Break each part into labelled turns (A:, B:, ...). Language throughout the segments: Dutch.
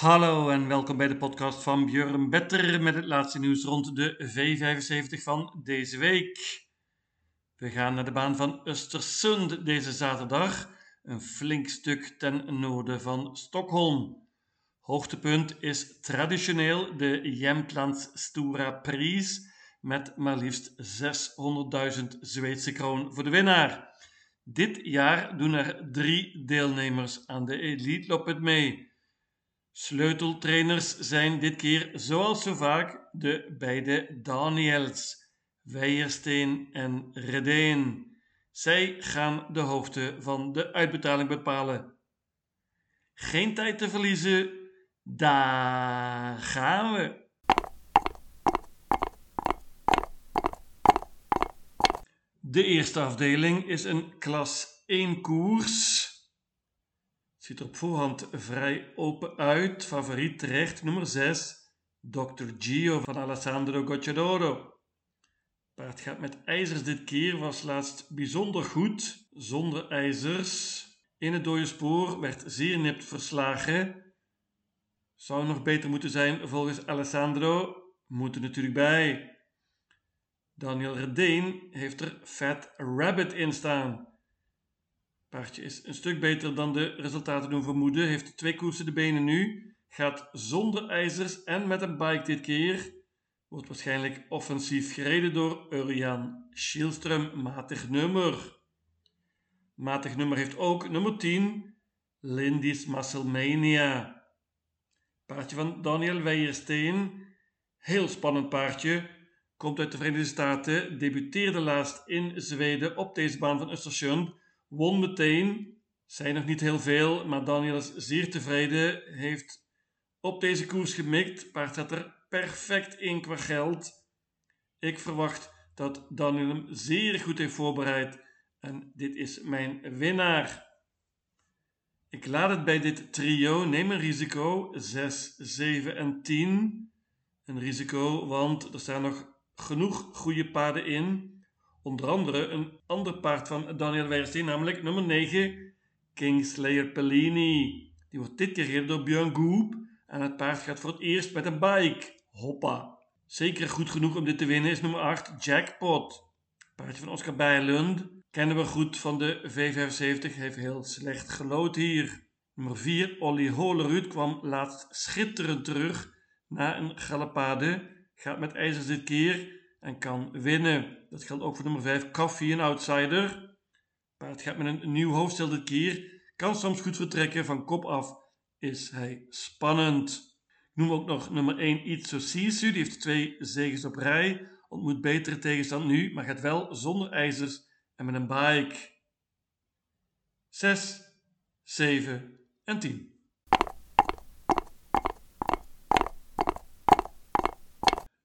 A: Hallo en welkom bij de podcast van Björn Better met het laatste nieuws rond de V75 van deze week. We gaan naar de baan van Östersund deze zaterdag, een flink stuk ten noorden van Stockholm. Hoogtepunt is traditioneel de Jämtlands Stora Prijs met maar liefst 600.000 Zweedse kroon voor de winnaar. Dit jaar doen er drie deelnemers aan de Elite Loppet mee. Sleuteltrainers zijn dit keer, zoals zo vaak, de beide Daniels, Weijersteen en Redeen. Zij gaan de hoogte van de uitbetaling bepalen. Geen tijd te verliezen, daar gaan we. De eerste afdeling is een klas 1 koers. Ziet er op voorhand vrij open uit. Favoriet terecht, nummer 6. Dr. Gio van Alessandro Gocciadoro. Paard gaat met ijzers dit keer, was laatst bijzonder goed, zonder ijzers. In het dode spoor werd zeer nipt verslagen. Zou nog beter moeten zijn volgens Alessandro. Moet er natuurlijk bij. Daniel Redeen heeft er Fat Rabbit in staan. Paardje is een stuk beter dan de resultaten doen vermoeden. Heeft twee koersen de benen nu. Gaat zonder ijzers en met een bike dit keer. Wordt waarschijnlijk offensief gereden door Urian Schielström, matig nummer. Matig nummer heeft ook nummer 10, Lindy's Musclemania. Paardje van Daniel Weijersteen. Heel spannend paardje. Komt uit de Verenigde Staten. Debuteerde laatst in Zweden op deze baan van Östersund won meteen. Zijn nog niet heel veel, maar Daniel is zeer tevreden. Heeft op deze koers gemikt. Paard zat er perfect in qua geld. Ik verwacht dat Daniel hem zeer goed heeft voorbereid. En dit is mijn winnaar. Ik laat het bij dit trio. Neem een risico. 6, 7 en 10. Een risico, want er staan nog genoeg goede paarden in. Onder andere een ander paard van Daniel Weijersteen, namelijk nummer 9, Kingslayer Pellini. Die wordt dit keer gereden door Björn Goop en het paard gaat voor het eerst met een bike. Hoppa. Zeker goed genoeg om dit te winnen is nummer 8, Jackpot. Paardje van Oscar Bijlund. Kennen we goed van de V75, heeft heel slecht gelood hier. Nummer 4, Olly Holerud, kwam laatst schitterend terug na een galopade. Gaat met ijzers dit keer en kan winnen. Dat geldt ook voor nummer 5, Coffee, een outsider. Paard gaat met een nieuw hoofdstel dit keer. Kan soms goed vertrekken, van kop af is hij spannend. Ik noem ook nog nummer 1, Itso Sisu. Die heeft twee zegens op rij. Ontmoet betere tegenstand nu, maar gaat wel zonder ijzers en met een bike. 6, 7 en 10.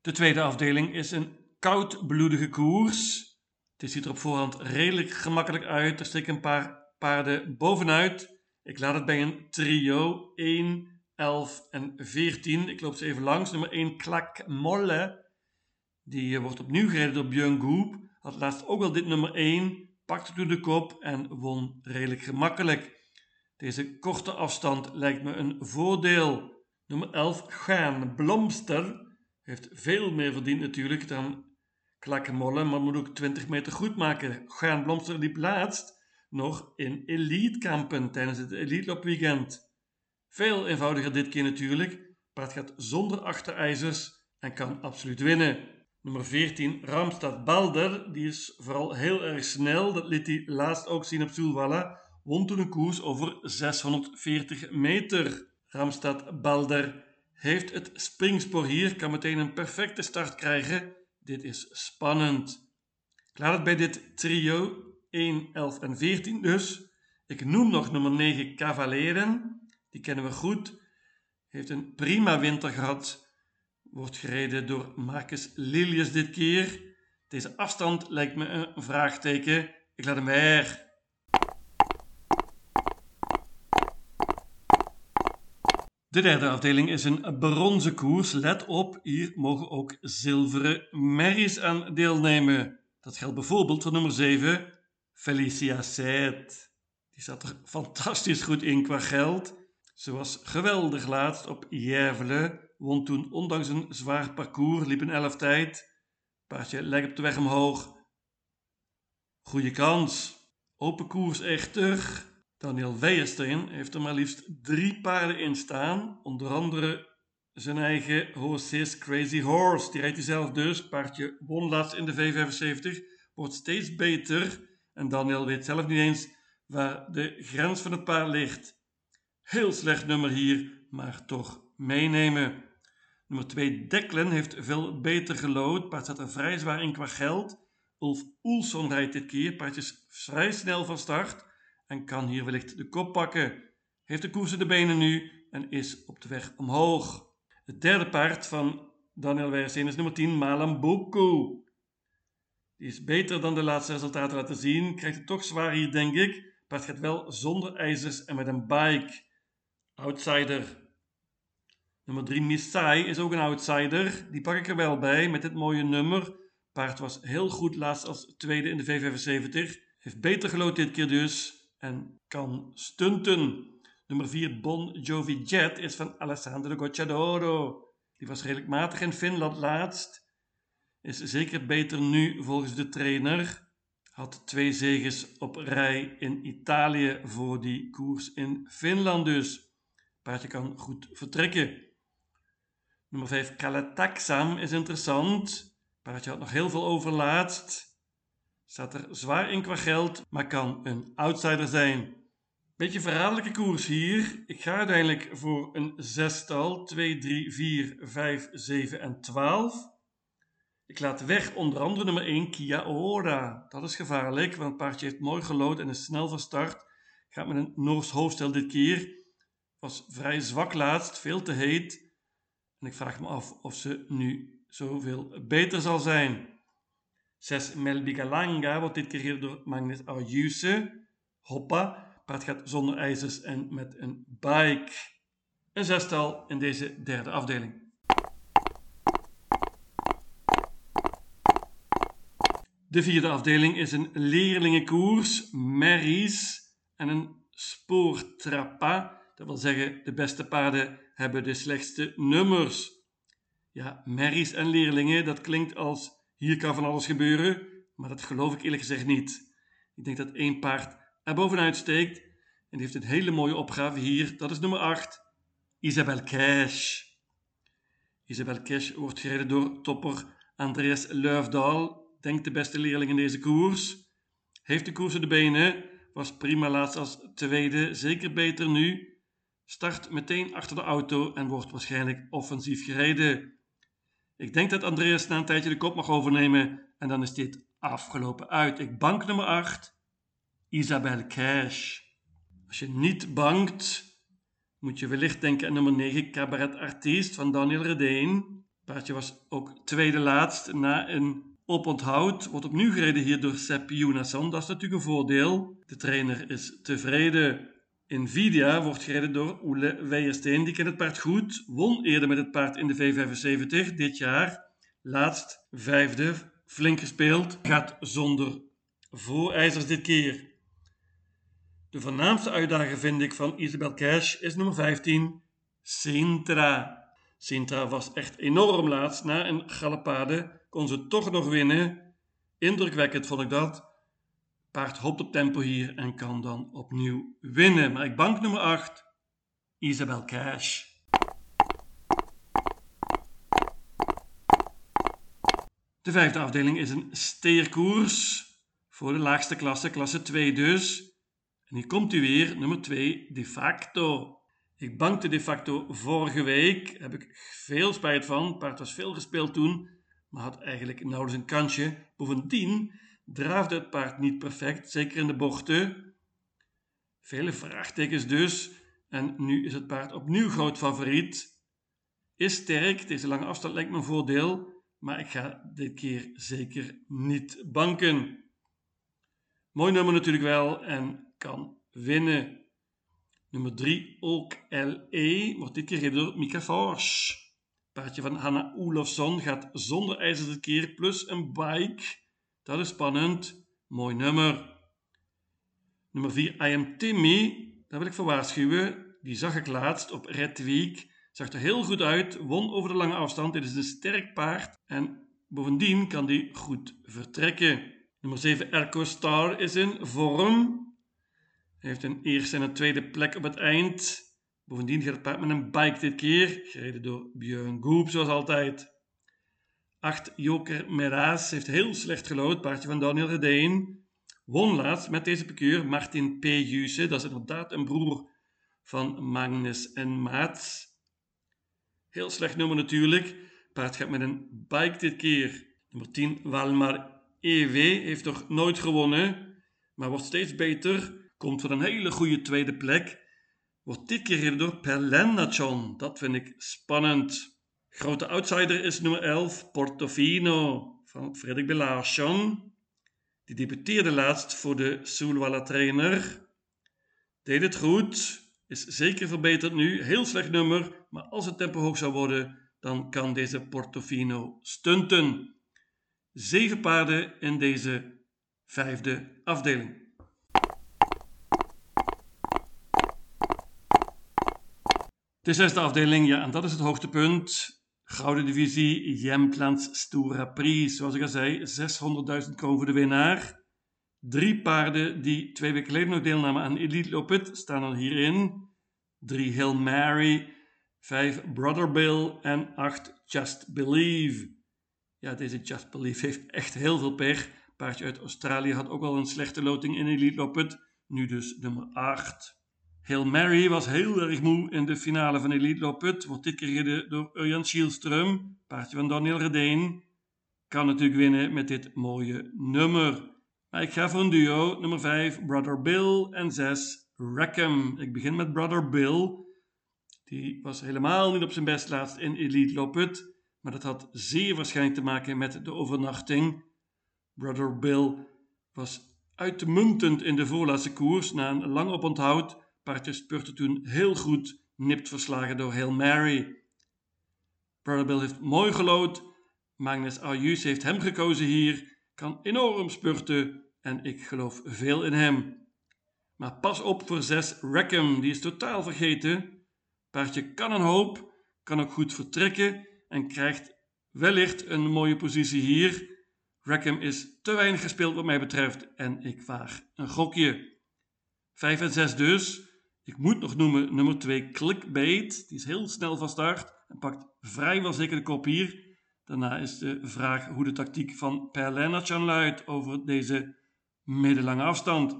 A: De tweede afdeling is een koudbloedige koers. Het ziet er op voorhand redelijk gemakkelijk uit. Er steken een paar paarden bovenuit. Ik laat het bij een trio 1, 11 en 14. Ik loop ze even langs. Nummer 1 Klak Molle. Die eh, wordt opnieuw gereden door Björn Goop. Had laatst ook al dit nummer 1. Pakte door de kop en won redelijk gemakkelijk. Deze korte afstand lijkt me een voordeel. Nummer 11 Gaan Blomster heeft veel meer verdiend natuurlijk dan Klakkenmolle, maar moet ook 20 meter goed maken. Gaan Blomster liep laatst nog in elitekampen tijdens het Elite Weekend. Veel eenvoudiger dit keer natuurlijk. Paard gaat zonder achterijzers en kan absoluut winnen. Nummer 14, Ramstad Balder, die is vooral heel erg snel. Dat liet hij laatst ook zien op Soelwalla. Won toen een koers over 640 meter. Ramstad Balder heeft het springspoor hier, kan meteen een perfecte start krijgen dit is spannend. Ik laat het bij dit trio 1, 11 en 14 dus. Ik noem nog nummer 9 Cavaleren. Die kennen we goed. Heeft een prima winter gehad. Wordt gereden door Marcus Lilius dit keer. Deze afstand lijkt me een vraagteken. Ik laat hem weg. De derde afdeling is een bronzen koers. Let op, hier mogen ook zilveren merries aan deelnemen. Dat geldt bijvoorbeeld voor nummer 7, Felicia Set. Die zat er fantastisch goed in qua geld. Ze was geweldig laatst op Jervelen, won toen ondanks een zwaar parcours, liep een elf tijd. Paardje leg op de weg omhoog. Goeie kans. Open koers echter. Daniel Weijersteen heeft er maar liefst drie paarden in staan. Onder andere zijn eigen Hose's Crazy Horse. Die rijdt hij zelf dus. Paardje won laatst in de V75. Wordt steeds beter. En Daniel weet zelf niet eens waar de grens van het paard ligt. Heel slecht nummer hier, maar toch meenemen. Nummer 2 Declan heeft veel beter gelood. Paard staat er vrij zwaar in qua geld. Ulf Oelson rijdt dit keer. Paard is vrij snel van start en kan hier wellicht de kop pakken. Heeft de koers in de benen nu en is op de weg omhoog. Het derde paard van Daniel Weijersteen is nummer 10 Malambuku. Die is beter dan de laatste resultaten laten zien. Krijgt het toch zwaar hier, denk ik. Paard gaat wel zonder ijzers en met een bike. Outsider. Nummer 3 Missai is ook een outsider. Die pak ik er wel bij met dit mooie nummer. Paard was heel goed laatst als tweede in de V75. Heeft beter gelood dit keer dus. En kan stunten. Nummer 4 Bon Jovi Jet is van Alessandro Gocciadoro. Die was redelijk matig in Finland laatst. Is zeker beter nu volgens de trainer. Had twee zegens op rij in Italië voor die koers in Finland dus. Paardje kan goed vertrekken. Nummer 5 Kalataxam is interessant. Paardje had nog heel veel overlaatst. Staat er zwaar in qua geld, maar kan een outsider zijn. Beetje verraderlijke koers hier. Ik ga uiteindelijk voor een zestal. 2, 3, 4, 5, 7 en 12. Ik laat weg onder andere nummer 1 Kia Ora. Dat is gevaarlijk, want het paardje heeft mooi gelood en is snel van start. Gaat met een Noors hoofdstel dit keer. Was vrij zwak laatst, veel te heet. En ik vraag me af of ze nu zoveel beter zal zijn. 6 Melbigalanga wordt dit keer door Magnus Ayuse. Hoppa, paard gaat zonder ijzers en met een bike. Een zestal in deze derde afdeling. De vierde afdeling is een leerlingenkoers, merries en een spoortrappa. Dat wil zeggen, de beste paarden hebben de slechtste nummers. Ja, merries en leerlingen, dat klinkt als hier kan van alles gebeuren, maar dat geloof ik eerlijk gezegd niet. Ik denk dat één paard er bovenuit steekt en die heeft een hele mooie opgave hier. Dat is nummer 8, Isabel Cash. Isabel Cash wordt gereden door topper Andreas Luifdaal denkt de beste leerling in deze koers. Heeft de koers in de benen, was prima laatst als tweede, zeker beter nu. Start meteen achter de auto en wordt waarschijnlijk offensief gereden. Ik denk dat Andreas na een tijdje de kop mag overnemen en dan is dit afgelopen uit. Ik bank nummer 8, Isabel Cash. Als je niet bankt, moet je wellicht denken aan nummer 9, Cabaret Artiest van Daniel Redeen. Paardje was ook tweede laatst na een Oponthoud wordt opnieuw gereden hier door Sepp Jonasson. Dat is natuurlijk een voordeel. De trainer is tevreden. Nvidia wordt gereden door Oele Weijersteen. Die kent het paard goed. Won eerder met het paard in de V75 dit jaar. Laatst vijfde. Flink gespeeld. Gaat zonder voorijzers dit keer. De voornaamste uitdager vind ik van Isabel Cash is nummer 15. Sintra. Sintra was echt enorm laatst na een galopade kon ze toch nog winnen. Indrukwekkend vond ik dat. Paard hoopt op tempo hier en kan dan opnieuw winnen. Maar ik bank nummer 8, Isabel Cash. De vijfde afdeling is een steerkoers voor de laagste klasse, klasse 2 dus. En hier komt u weer, nummer 2, de facto. Ik bankte de facto vorige week, heb ik veel spijt van. Paard was veel gespeeld toen maar had eigenlijk nauwelijks een kansje. Bovendien draafde het paard niet perfect, zeker in de bochten. Vele vraagtekens dus. En nu is het paard opnieuw groot favoriet. Is sterk, deze lange afstand lijkt me een voordeel, maar ik ga dit keer zeker niet banken. Mooi nummer natuurlijk wel en kan winnen. Nummer 3, ook LE, wordt dit keer gereden door Mika Forsch. Paardje van Hanna Olofsson gaat zonder ijzer dit keer, plus een bike. Dat is spannend. Mooi nummer. Nummer 4, I Am Timmy. Daar wil ik voor waarschuwen. die zag ik laatst op Red Week. Zag er heel goed uit, won over de lange afstand. Dit is een sterk paard en bovendien kan die goed vertrekken. Nummer 7 Erco Star is in vorm. Hij heeft een eerste en een tweede plek op het eind. Bovendien gaat het paard met een bike dit keer, gereden door Björn Goop zoals altijd. 8 Joker Meras heeft heel slecht gelood, paardje van Daniel Redeen. Won laatst met deze pikeur Martin P. Juse, dat is inderdaad een broer van Magnus en Maats. Heel slecht nummer natuurlijk. Paard gaat met een bike dit keer. Nummer 10 Walmar EW heeft nog nooit gewonnen, maar wordt steeds beter. Komt voor een hele goede tweede plek. Wordt dit keer door Perlennachon. Dat vind ik spannend. Grote outsider is nummer 11 Portofino van Frederik Belaarschon. Die debuteerde laatst voor de Soulwalla trainer. Deed het goed. Is zeker verbeterd nu. Heel slecht nummer. Maar als het tempo hoog zou worden, dan kan deze Portofino stunten. Zeven paarden in deze vijfde afdeling. De zesde afdeling, ja, en dat is het hoogtepunt. Gouden divisie, Jemtlands Stura Prijs. Zoals ik al zei, 600.000 kroon voor de winnaar. Drie paarden die twee weken geleden nog deelnamen aan Elite Lopet staan er hierin. Drie Hail Mary, vijf Brother Bill en acht Just Believe. Ja, deze Just Believe heeft echt heel veel pech. Paardje uit Australië had ook al een slechte loting in Elite Lopet. Nu dus nummer 8. Hail Mary was heel erg moe in de finale van Elite Lopet. Wordt dit keer gereden door Urjan Schielström. Paardje van Daniel Redeen. Kan natuurlijk winnen met dit mooie nummer. Maar ik ga voor een duo. Nummer 5, Brother Bill. En 6, Rackham. Ik begin met Brother Bill. Die was helemaal niet op zijn best laatst in Elite Lopet. Maar dat had zeer waarschijnlijk te maken met de overnachting. Brother Bill was uitmuntend in de voorlaatste koers na een lang oponthoud. Paardje spurte toen heel goed, nipt verslagen door Hail Mary. Brother Bill heeft mooi gelood. Magnus Ayus heeft hem gekozen hier. Kan enorm spurten en ik geloof veel in hem. Maar pas op voor 6 Rackham, die is totaal vergeten. Paardje kan een hoop, kan ook goed vertrekken en krijgt wellicht een mooie positie hier. Rackham is te weinig gespeeld wat mij betreft en ik vaag een gokje. 5 en 6 dus. Ik moet nog noemen nummer 2 Clickbait. Die is heel snel van start en pakt vrijwel zeker de kop hier. Daarna is de vraag hoe de tactiek van Per Lennartjan luidt over deze middellange afstand.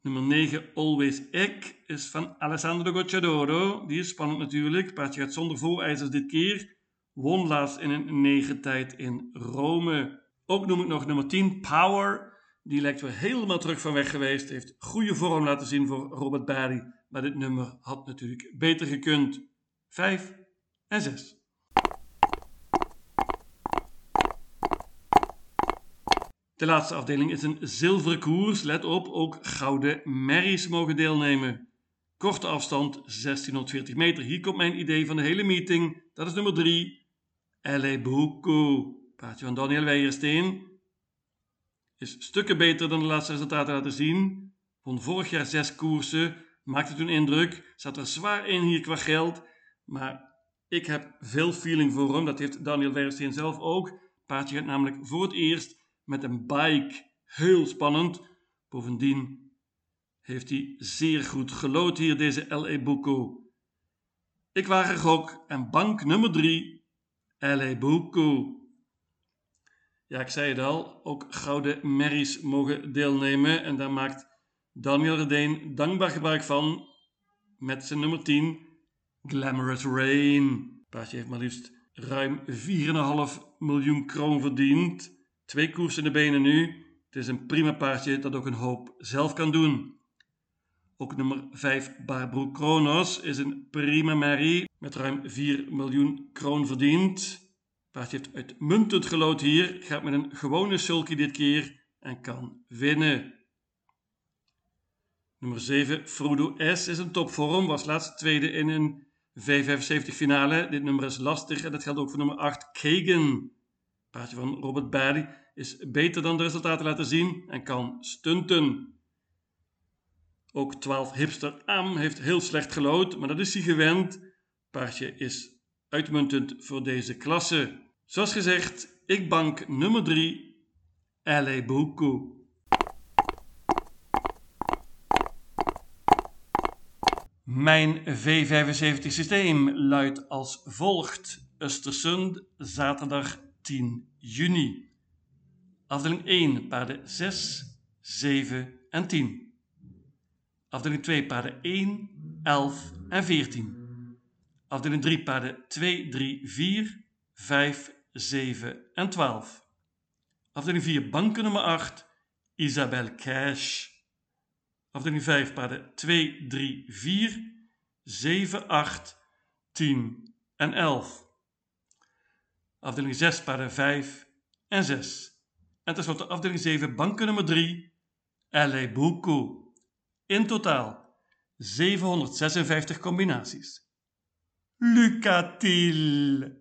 A: Nummer 9 Always Egg is van Alessandro Gocciadoro. Die is spannend natuurlijk. Paardje gaat zonder voorijzers dit keer. Won laatst in een 9 tijd in Rome. Ook noem ik nog nummer 10 Power. Die lijkt weer helemaal terug van weg geweest. Heeft goede vorm laten zien voor Robert Barry. Maar dit nummer had natuurlijk beter gekund. 5 en 6. De laatste afdeling is een zilveren koers. Let op, ook gouden merries mogen deelnemen. Korte afstand, 1640 meter. Hier komt mijn idee van de hele meeting. Dat is nummer 3. Elle Buco. Van Daniel Weijersteen. Is stukken beter dan de laatste resultaten laten zien. Won vorig jaar zes koersen. Maakte toen indruk. Zat er zwaar in hier qua geld. Maar ik heb veel feeling voor hem. Dat heeft Daniel Weijersteen zelf ook. Paardje gaat namelijk voor het eerst met een bike. Heel spannend. Bovendien heeft hij zeer goed gelood hier, deze L.A. Bucco. Ik waag gok en bank nummer 3, L.A. Bucco. Ja, ik zei het al, ook gouden merries mogen deelnemen en daar maakt Daniel Redeen dankbaar gebruik van met zijn nummer 10, Glamorous Rain. Paardje heeft maar liefst ruim 4,5 miljoen kroon verdiend. Twee koers in de benen nu. Het is een prima paardje dat ook een hoop zelf kan doen. Ook nummer 5 Barbro Kronos is een prima merrie met ruim 4 miljoen kroon verdiend. Paardje heeft uitmuntend gelood hier, gaat met een gewone sulky dit keer en kan winnen. Nummer 7 Frodo S is een topvorm, was laatst tweede in een V75 finale. Dit nummer is lastig en dat geldt ook voor nummer 8 Kagan. Paardje van Robert Barry is beter dan de resultaten laten zien en kan stunten. Ook 12 hipster Am heeft heel slecht gelood, maar dat is hij gewend. Paardje is uitmuntend voor deze klasse. Zoals gezegd, ik bank nummer 3, Elle beaucoup. Mijn V75 systeem luidt als volgt. Östersund, zaterdag 10 juni. Afdeling 1, paarden 6, 7 en 10. Afdeling 2, paarden 1, 11 en 14. Afdeling 3, paarden 2, 3, 4, 5, 7 en 12. Afdeling 4, banken nummer 8, Isabel Cash afdeling 5, paden 2, 3, 4, 7, 8, 10 en 11. Afdeling 6, paden 5 en 6. En tenslotte afdeling 7, banken nummer 3, Elle In totaal 756 combinaties. Lucatil.